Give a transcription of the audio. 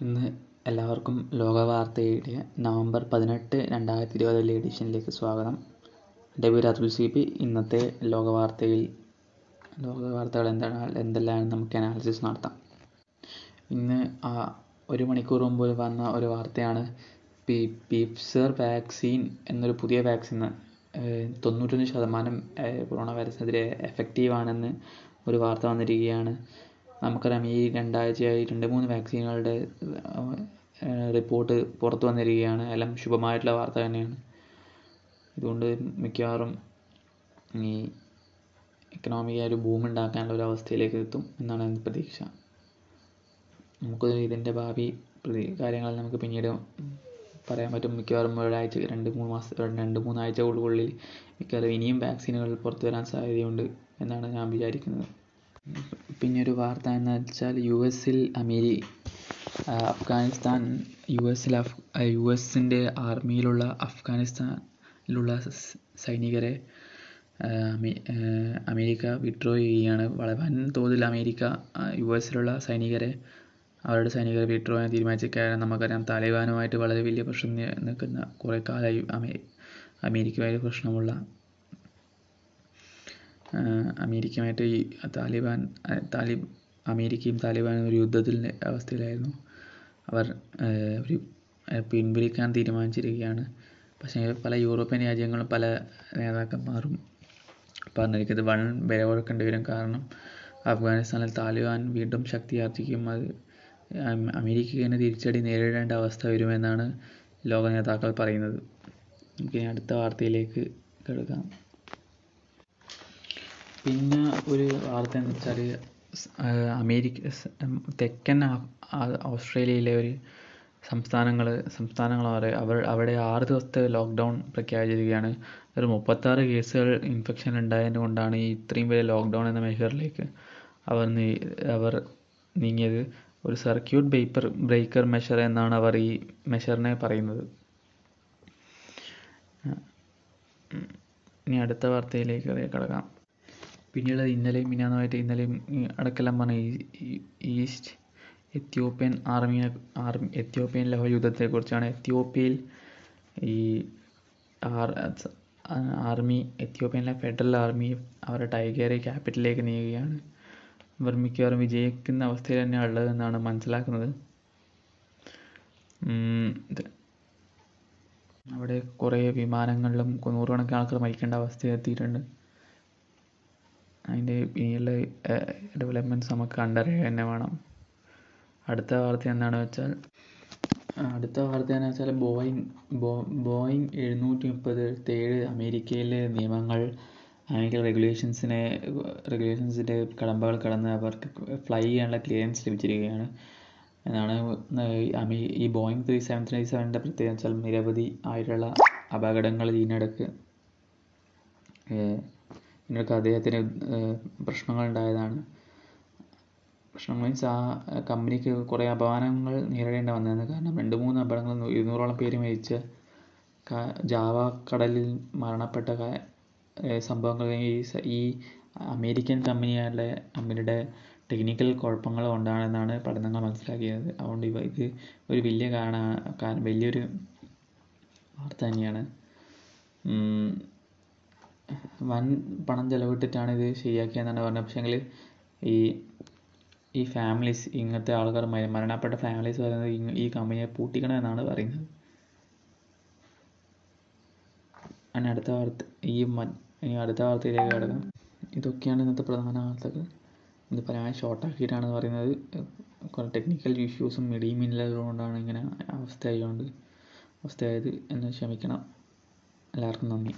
ഇന്ന് എല്ലാവർക്കും ലോക വാർത്തയുടെ നവംബർ പതിനെട്ട് രണ്ടായിരത്തി ഇരുപതിലെ എഡിഷനിലേക്ക് സ്വാഗതം. എന്റെ പേര് സി പി ഇന്നത്തെ ലോക വാർത്തയിൽ ലോക വാർത്തകൾ എന്താണ് എന്തെല്ലാം നമുക്ക് അനാലിസിസ് നടത്താം. ഇന്ന് ഒരു മണിക്കൂർ മുമ്പ് വന്ന ഒരു വാർത്തയാണ് പി പിഫ്സർ വാക്സിൻ എന്നൊരു പുതിയ വാക്സിൻ തൊണ്ണൂറ്റൊന്ന് ശതമാനം കൊറോണ വൈറസിനെതിരെ എഫക്റ്റീവ് ആണെന്ന് ഒരു വാർത്ത വന്നിരിക്കുകയാണ്. നമുക്കറിയാം ഈ രണ്ടാഴ്ചയായി രണ്ട് മൂന്ന് വാക്സിനുകളുടെ റിപ്പോർട്ട് പുറത്ത് വന്നിരിക്കുകയാണ്. എല്ലാം ശുഭമായിട്ടുള്ള വാർത്ത തന്നെയാണ്. ഇതുകൊണ്ട് മിക്കവാറും ഈ എക്കണോമിക് ഒരു ബൂം ഉണ്ടാക്കാനുള്ള ഒരു അവസ്ഥയിലേക്ക് എത്തും എന്നാണ് എന്റെ പ്രതീക്ഷ. നമുക്ക് ഇതിന്റെ ഭാവി കാര്യങ്ങൾ നമുക്ക് പിന്നീട് പറയാൻ പറ്റും. മിക്കവാറും ഒരാഴ്ച രണ്ട് മൂന്ന് മാസം രണ്ട് മൂന്നാഴ്ചകൾക്കുള്ളിൽ മിക്കവാറും ഇനിയും വാക്സിനുകൾ പുറത്തു വരാൻ സാധ്യതയുണ്ട് എന്നാണ് ഞാൻ വിചാരിക്കുന്നത്. പിന്നെ ഒരു വാർത്ത എന്ന് വെച്ചാൽ യു എസിൽ അമേരി അഫ്ഗാനിസ്ഥാൻ യു എസിൽ യു എസിന്റെ ആർമിയിലുള്ള അഫ്ഗാനിസ്ഥാനിലുള്ള സൈനികരെ അമേരിക്ക വിഡ്രോ ചെയ്യുകയാണ്. വളരെ വൻ തോതിൽ അമേരിക്ക യു എസിലുള്ള സൈനികരെ അവരുടെ സൈനികരെ വിഡ്രോ ചെയ്യാൻ തീരുമാനിച്ചിരിക്കുകയാണ്. നമുക്കറിയാം താലിബാനുമായിട്ട് വളരെ വലിയ പ്രശ്നം നിൽക്കുന്ന കുറേ കാലമായി അമേ അമേരിക്കയുമായി പ്രശ്നമുള്ള അമേരിക്കയുമായിട്ട് ഈ താലിബാൻ താലിബ് അമേരിക്കയും താലിബാനും ഒരു യുദ്ധത്തിന്റെ അവസ്ഥയിലായിരുന്നു. അവർ ഒരു പിൻവലിക്കാൻ തീരുമാനിച്ചിരിക്കുകയാണ്. പക്ഷേ പല യൂറോപ്യൻ രാജ്യങ്ങളും പല നേതാക്കന്മാരും പറഞ്ഞിരിക്കുന്നത് വൺ വില കൊടുക്കേണ്ടി വരും കാരണം അഫ്ഗാനിസ്ഥാനിൽ താലിബാൻ വീണ്ടും ശക്തിയാർജിക്കും അത് അമേരിക്കയ്ക്ക് തന്നെ തിരിച്ചടി നേരിടേണ്ട അവസ്ഥ വരുമെന്നാണ് ലോക നേതാക്കൾ പറയുന്നത്. നമുക്കിനി അടുത്ത വാർത്തയിലേക്ക് കിടക്കാം. പിന്നെ ഒരു വാർത്ത എന്ന് വെച്ചാൽ അമേരിക്ക തെക്കൻ ഓസ്ട്രേലിയയിലെ ഒരു സംസ്ഥാനങ്ങൾ സംസ്ഥാനങ്ങൾ അവർ അവിടെ ആറ് ദിവസത്തെ ലോക്ക്ഡൗൺ പ്രഖ്യാപിച്ചിരിക്കുകയാണ്. ഒരു മുപ്പത്താറ് കേസുകൾ ഇൻഫെക്ഷൻ ഉണ്ടായതുകൊണ്ടാണ് കൊണ്ടാണ് ഈ ഇത്രയും വലിയ ലോക്ക്ഡൗൺ എന്ന മെഷറിലേക്ക് അവർ അവർ നീങ്ങിയത്. ഒരു സർക്യൂട്ട് ബേപ്പർ ബ്രേക്കർ മെഷർ എന്നാണ് അവർ ഈ മെഷറിനെ പറയുന്നത്. ഇനി അടുത്ത വാർത്തയിലേക്ക് കിടക്കാം. പിന്നീട് ഇന്നലെയും മിനാന്നുമായിട്ട് ഇന്നലെയും അടക്കെല്ലാം പറഞ്ഞ ഈസ്റ്റ് എത്യോപ്യൻ ആർമിയെ ആർമി എത്യോപ്യൻ ലഹോ യുദ്ധത്തെക്കുറിച്ചാണ്. എത്യോപ്യയിൽ ഈ ആർ ആർമി എത്യോപ്യനിലെ ഫെഡറൽ ആർമി അവരുടെ ടൈഗേറെ ക്യാപിറ്റലിലേക്ക് നീങ്ങുകയാണ്. ഇവർ മിക്കവാറും വിജയിക്കുന്ന അവസ്ഥയിൽ തന്നെയാണ് ഉള്ളതെന്നാണ് മനസ്സിലാക്കുന്നത്. അവിടെ കുറേ വിമാനങ്ങളിലും നൂറുകണക്കിന് ആൾക്കാർ മരിക്കേണ്ട അവസ്ഥ എത്തിയിട്ടുണ്ട്. അതിന്റെ ഇനിയുള്ള ഡെവലപ്മെന്റ്സ് നമുക്ക് കണ്ടറിയുക തന്നെ വേണം. അടുത്ത വാർത്ത എന്താണെന്ന് വെച്ചാൽ അടുത്ത വാർത്ത എന്ന് വെച്ചാൽ ബോയിങ് ബോയിങ് എഴുന്നൂറ്റി മുപ്പത് ഏഴ് അമേരിക്കയിലെ നിയമങ്ങൾ അമേരിക്കൻ റെഗുലേഷൻസിനെ റെഗുലേഷൻസിന്റെ കടമ്പകൾ കടന്ന് അവർക്ക് ഫ്ലൈ ചെയ്യാനുള്ള ക്ലിയറൻസ് ലഭിച്ചിരിക്കുകയാണ്. എന്നാണ് ഈ ബോയിങ് ത്രീ സെവൻ ത്രീ സെവന്റെ പ്രത്യേകത വെച്ചാൽ നിരവധി ആയിട്ടുള്ള അപകടങ്ങൾ ഇതിനിടക്ക് ഇതിനൊക്കെ അദ്ദേഹത്തിന് പ്രശ്നങ്ങൾ ഉണ്ടായതാണ് പ്രശ്നം മീൻസ് ആ കമ്പനിക്ക് കുറേ അപമാനങ്ങൾ നേരിടേണ്ടി വന്നതാണ്. കാരണം രണ്ട് മൂന്ന് അപകടങ്ങൾ ഇരുന്നൂറോളം പേര് മരിച്ച ജാവ കടലിൽ മരണപ്പെട്ട സംഭവങ്ങൾ ഈ ഈ അമേരിക്കൻ കമ്പനിയുടെ കമ്പനിയുടെ ടെക്നിക്കൽ കുഴപ്പങ്ങൾ കൊണ്ടാണെന്നാണ് പഠനങ്ങൾ മനസ്സിലാക്കിയത്. അതുകൊണ്ട് ഇവ ഇത് ഒരു വലിയ കാരണം വലിയൊരു വാർത്ത തന്നെയാണ്. വൻ പണം ചിലവിട്ടിട്ടാണ് ഇത് ശരിയാക്കിയതെന്നാണ് പറഞ്ഞത്. പക്ഷേങ്കിൽ ഈ ഈ ഫാമിലീസ് ഇങ്ങനത്തെ ആൾക്കാർ മരണപ്പെട്ട ഫാമിലീസ് പറയുന്നത് ഈ കമ്പനിയെ പൂട്ടിക്കണം എന്നാണ് പറയുന്നത്. അങ്ങനെ അടുത്ത വാർത്ത ഈ ഇനി അടുത്ത വാർത്തയിലേക്ക് കിടക്കാം. ഇതൊക്കെയാണ് ഇന്നത്തെ പ്രധാന വാർത്തകൾ. ഇത് പറയാൻ ഷോർട്ടാക്കിയിട്ടാണ് പറയുന്നത്. കുറേ ടെക്നിക്കൽ ഇഷ്യൂസും മിഡിയും ഇല്ലാതുകൊണ്ടാണ് കൊണ്ടാണ് ഇങ്ങനെ അവസ്ഥ അവസ്ഥയായത് എന്ന് ക്ഷമിക്കണം. എല്ലാവർക്കും നന്ദി.